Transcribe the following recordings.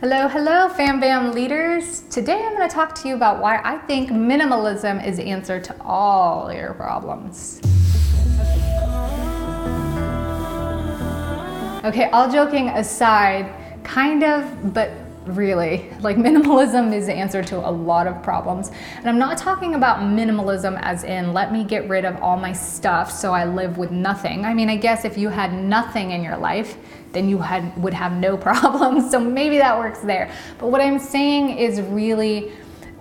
Hello, hello, Fam Bam leaders. Today I'm going to talk to you about why I think minimalism is the answer to all your problems. Okay, all joking aside, kind of, but really. Like minimalism is the answer to a lot of problems. And I'm not talking about minimalism as in let me get rid of all my stuff so I live with nothing. I mean, I guess if you had nothing in your life, then you had would have no problems. So maybe that works there. But what I'm saying is really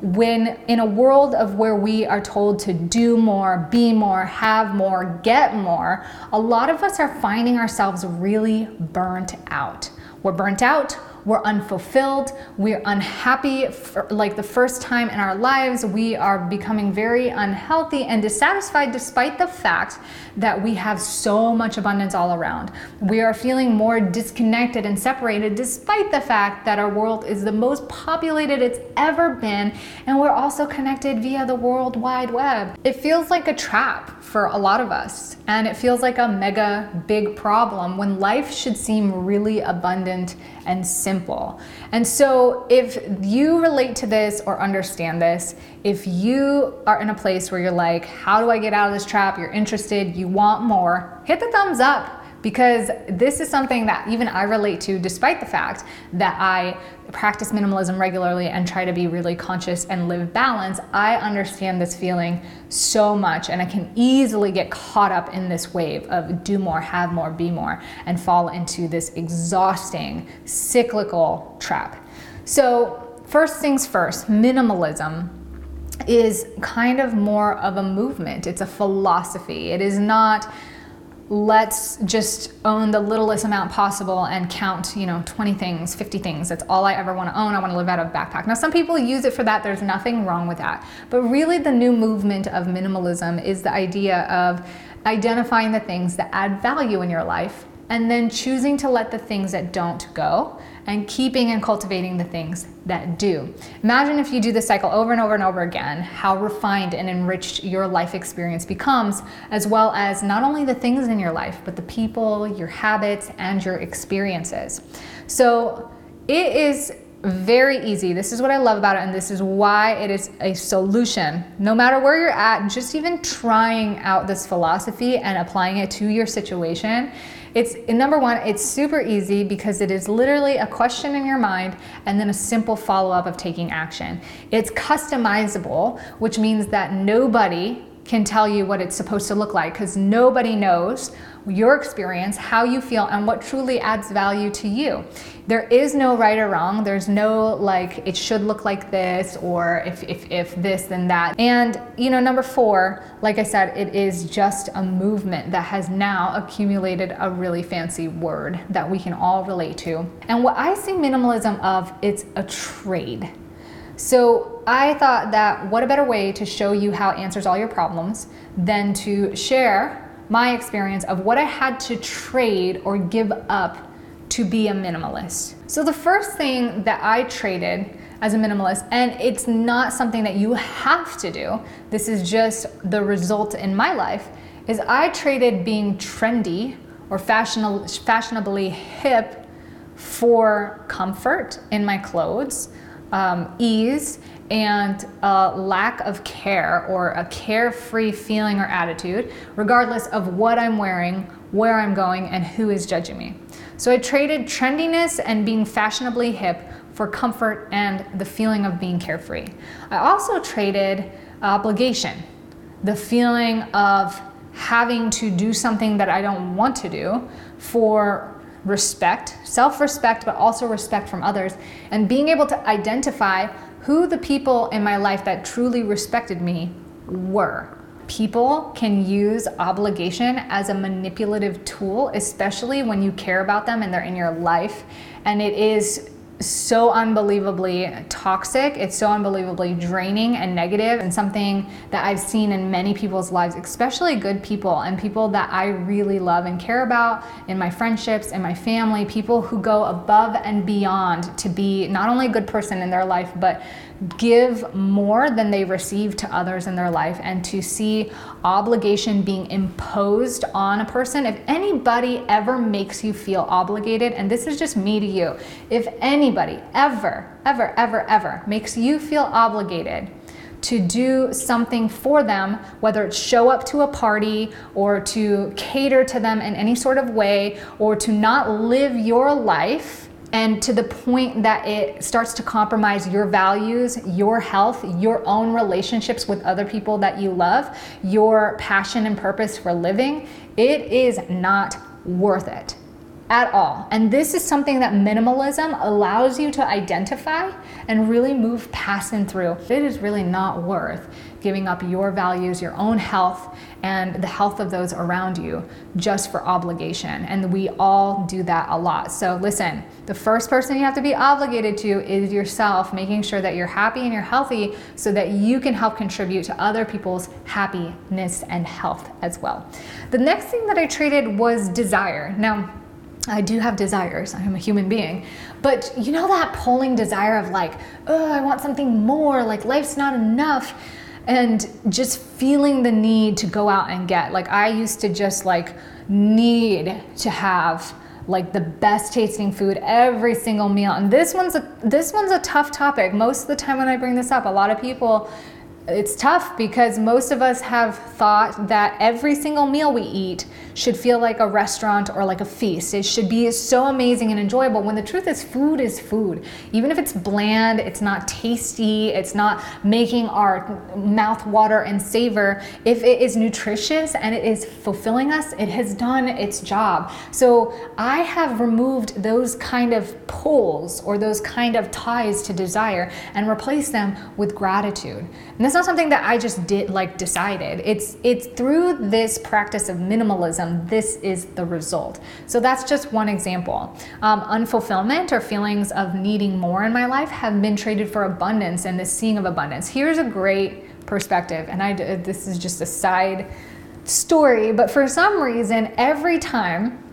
when in a world of where we are told to do more, be more, have more, get more, a lot of us are finding ourselves really burnt out. We're burnt out, we're unfulfilled, we're unhappy for, like the first time in our lives, we are becoming very unhealthy and dissatisfied despite the fact that we have so much abundance all around. We are feeling more disconnected and separated despite the fact that our world is the most populated it's ever been and we're also connected via the World Wide Web. It feels like a trap for a lot of us and it feels like a mega big problem when life should seem really abundant and simple. And so, if you relate to this or understand this, if you are in a place where you're like, How do I get out of this trap? You're interested, you want more, hit the thumbs up because this is something that even I relate to, despite the fact that I practice minimalism regularly and try to be really conscious and live balance. I understand this feeling so much, and I can easily get caught up in this wave of do more, have more, be more, and fall into this exhausting cyclical trap. So, first things first, minimalism is kind of more of a movement, it's a philosophy. It is not let's just own the littlest amount possible and count, you know, 20 things, 50 things. That's all I ever want to own. I want to live out of a backpack. Now, some people use it for that. There's nothing wrong with that. But really, the new movement of minimalism is the idea of identifying the things that add value in your life and then choosing to let the things that don't go and keeping and cultivating the things that do. Imagine if you do this cycle over and over and over again, how refined and enriched your life experience becomes, as well as not only the things in your life, but the people, your habits, and your experiences. So it is very easy. This is what I love about it, and this is why it is a solution. No matter where you're at, just even trying out this philosophy and applying it to your situation it's number one, it's super easy because it is literally a question in your mind and then a simple follow up of taking action. It's customizable, which means that nobody can tell you what it's supposed to look like because nobody knows your experience, how you feel, and what truly adds value to you. There is no right or wrong. There's no like, it should look like this, or if, if, if this, then that. And, you know, number four, like I said, it is just a movement that has now accumulated a really fancy word that we can all relate to. And what I see minimalism of, it's a trade. So I thought that what a better way to show you how it answers all your problems than to share my experience of what I had to trade or give up to be a minimalist. So, the first thing that I traded as a minimalist, and it's not something that you have to do, this is just the result in my life, is I traded being trendy or fashionably hip for comfort in my clothes, um, ease, and a lack of care or a carefree feeling or attitude, regardless of what I'm wearing, where I'm going, and who is judging me. So I traded trendiness and being fashionably hip for comfort and the feeling of being carefree. I also traded obligation, the feeling of having to do something that I don't want to do for respect, self respect, but also respect from others, and being able to identify who the people in my life that truly respected me were. People can use obligation as a manipulative tool, especially when you care about them and they're in your life. And it is so unbelievably toxic. It's so unbelievably draining and negative, and something that I've seen in many people's lives, especially good people and people that I really love and care about in my friendships and my family, people who go above and beyond to be not only a good person in their life, but give more than they receive to others in their life and to see obligation being imposed on a person. If anybody ever makes you feel obligated, and this is just me to you, if anybody ever, ever, ever, ever makes you feel obligated to do something for them, whether it's show up to a party or to cater to them in any sort of way or to not live your life and to the point that it starts to compromise your values, your health, your own relationships with other people that you love, your passion and purpose for living, it is not worth it at all. And this is something that minimalism allows you to identify and really move past and through. It is really not worth giving up your values, your own health, and the health of those around you just for obligation. And we all do that a lot. So listen, the first person you have to be obligated to is yourself, making sure that you're happy and you're healthy so that you can help contribute to other people's happiness and health as well. The next thing that I traded was desire. Now, I do have desires. I'm a human being. But you know that pulling desire of like, oh, I want something more, like life's not enough. And just feeling the need to go out and get. Like I used to just like need to have like the best tasting food every single meal. And this one's a this one's a tough topic. Most of the time when I bring this up, a lot of people it's tough because most of us have thought that every single meal we eat should feel like a restaurant or like a feast. It should be so amazing and enjoyable when the truth is food is food. Even if it's bland, it's not tasty, it's not making our mouth water and savor, if it is nutritious and it is fulfilling us, it has done its job. So I have removed those kind of pulls or those kind of ties to desire and replaced them with gratitude. And that's not something that I just did like decided. It's it's through this practice of minimalism this is the result. So that's just one example. Um, unfulfillment or feelings of needing more in my life have been traded for abundance and the seeing of abundance. Here's a great perspective, and I this is just a side story, but for some reason, every time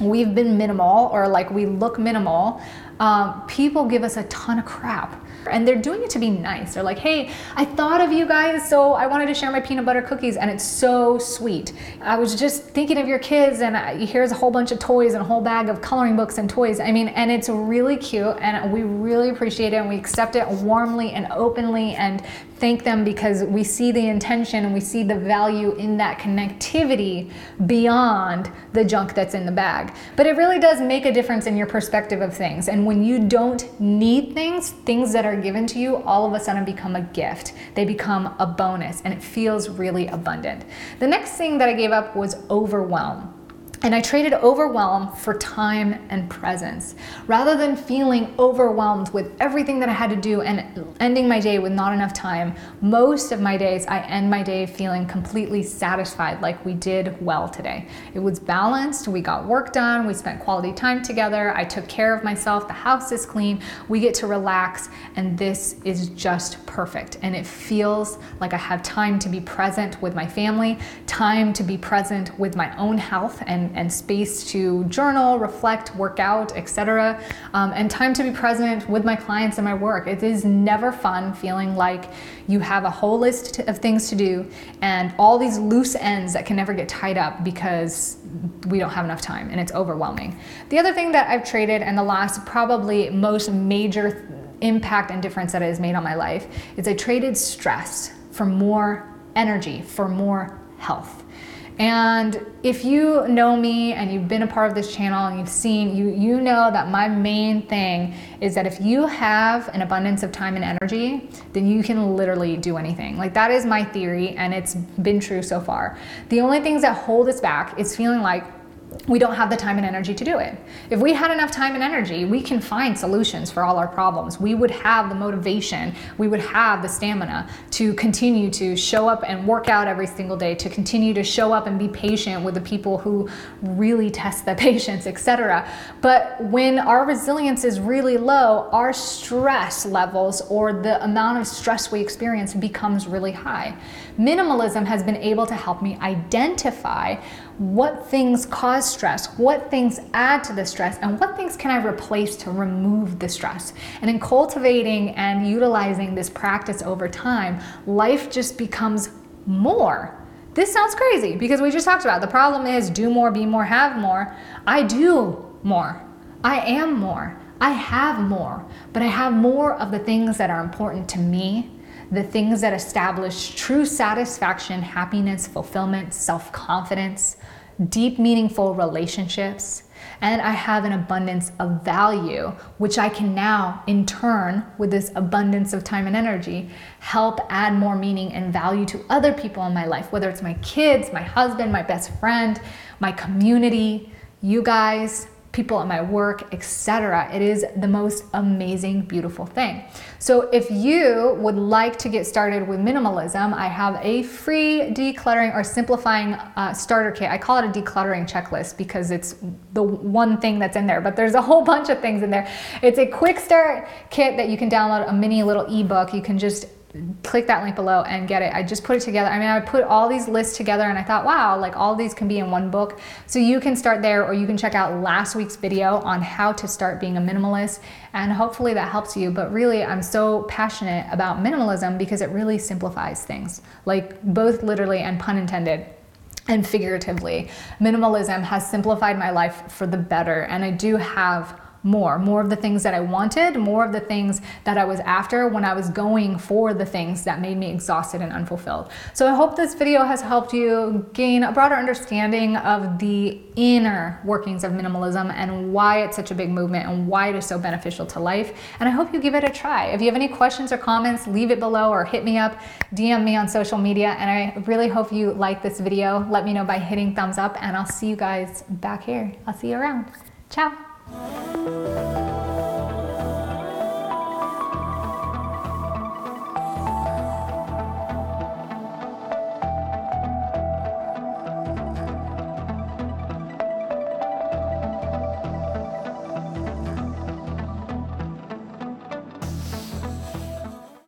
we've been minimal or like we look minimal, um, people give us a ton of crap. And they're doing it to be nice. They're like, hey, I thought of you guys, so I wanted to share my peanut butter cookies, and it's so sweet. I was just thinking of your kids, and here's a whole bunch of toys and a whole bag of coloring books and toys. I mean, and it's really cute, and we really appreciate it, and we accept it warmly and openly, and thank them because we see the intention and we see the value in that connectivity beyond the junk that's in the bag. But it really does make a difference in your perspective of things. And when you don't need things, things that are given to you all of a sudden become a gift. They become a bonus and it feels really abundant. The next thing that I gave up was overwhelm. And I traded overwhelm for time and presence. Rather than feeling overwhelmed with everything that I had to do and ending my day with not enough time, most of my days I end my day feeling completely satisfied, like we did well today. It was balanced, we got work done, we spent quality time together, I took care of myself, the house is clean, we get to relax, and this is just perfect. And it feels like I have time to be present with my family, time to be present with my own health and and, space to journal, reflect, work out, etc. Um, and time to be present with my clients and my work. It is never fun feeling like you have a whole list of things to do and all these loose ends that can never get tied up because we don't have enough time and it's overwhelming. The other thing that I've traded and the last probably most major impact and difference that it has made on my life is I traded stress for more energy, for more health. And if you know me and you've been a part of this channel and you've seen, you, you know that my main thing is that if you have an abundance of time and energy, then you can literally do anything. Like that is my theory and it's been true so far. The only things that hold us back is feeling like we don't have the time and energy to do it. If we had enough time and energy, we can find solutions for all our problems. We would have the motivation, we would have the stamina to continue to show up and work out every single day, to continue to show up and be patient with the people who really test the patience, etc. But when our resilience is really low, our stress levels or the amount of stress we experience becomes really high. Minimalism has been able to help me identify what things cause stress, what things add to the stress, and what things can I replace to remove the stress. And in cultivating and utilizing this practice over time, life just becomes more. This sounds crazy because we just talked about it. the problem is do more, be more, have more. I do more. I am more. I have more, but I have more of the things that are important to me, the things that establish true satisfaction, happiness, fulfillment, self confidence, deep, meaningful relationships. And I have an abundance of value, which I can now, in turn, with this abundance of time and energy, help add more meaning and value to other people in my life, whether it's my kids, my husband, my best friend, my community, you guys, people at my work, etc. It is the most amazing, beautiful thing. So, if you would like to get started with minimalism, I have a free decluttering or simplifying uh, starter kit. I call it a decluttering checklist because it's the one thing that's in there, but there's a whole bunch of things in there. It's a quick start kit that you can download a mini little ebook. You can just click that link below and get it. I just put it together. I mean, I put all these lists together and I thought, wow, like all these can be in one book. So you can start there or you can check out last week's video on how to start being a minimalist and hopefully that helps you. But really, I'm so passionate about minimalism because it really simplifies things, like both literally and pun intended and figuratively. Minimalism has simplified my life for the better and I do have more, more of the things that I wanted, more of the things that I was after when I was going for the things that made me exhausted and unfulfilled. So I hope this video has helped you gain a broader understanding of the inner workings of minimalism and why it's such a big movement and why it is so beneficial to life. And I hope you give it a try. If you have any questions or comments, leave it below or hit me up, DM me on social media. And I really hope you like this video. Let me know by hitting thumbs up and I'll see you guys back here. I'll see you around. Ciao. Thank you.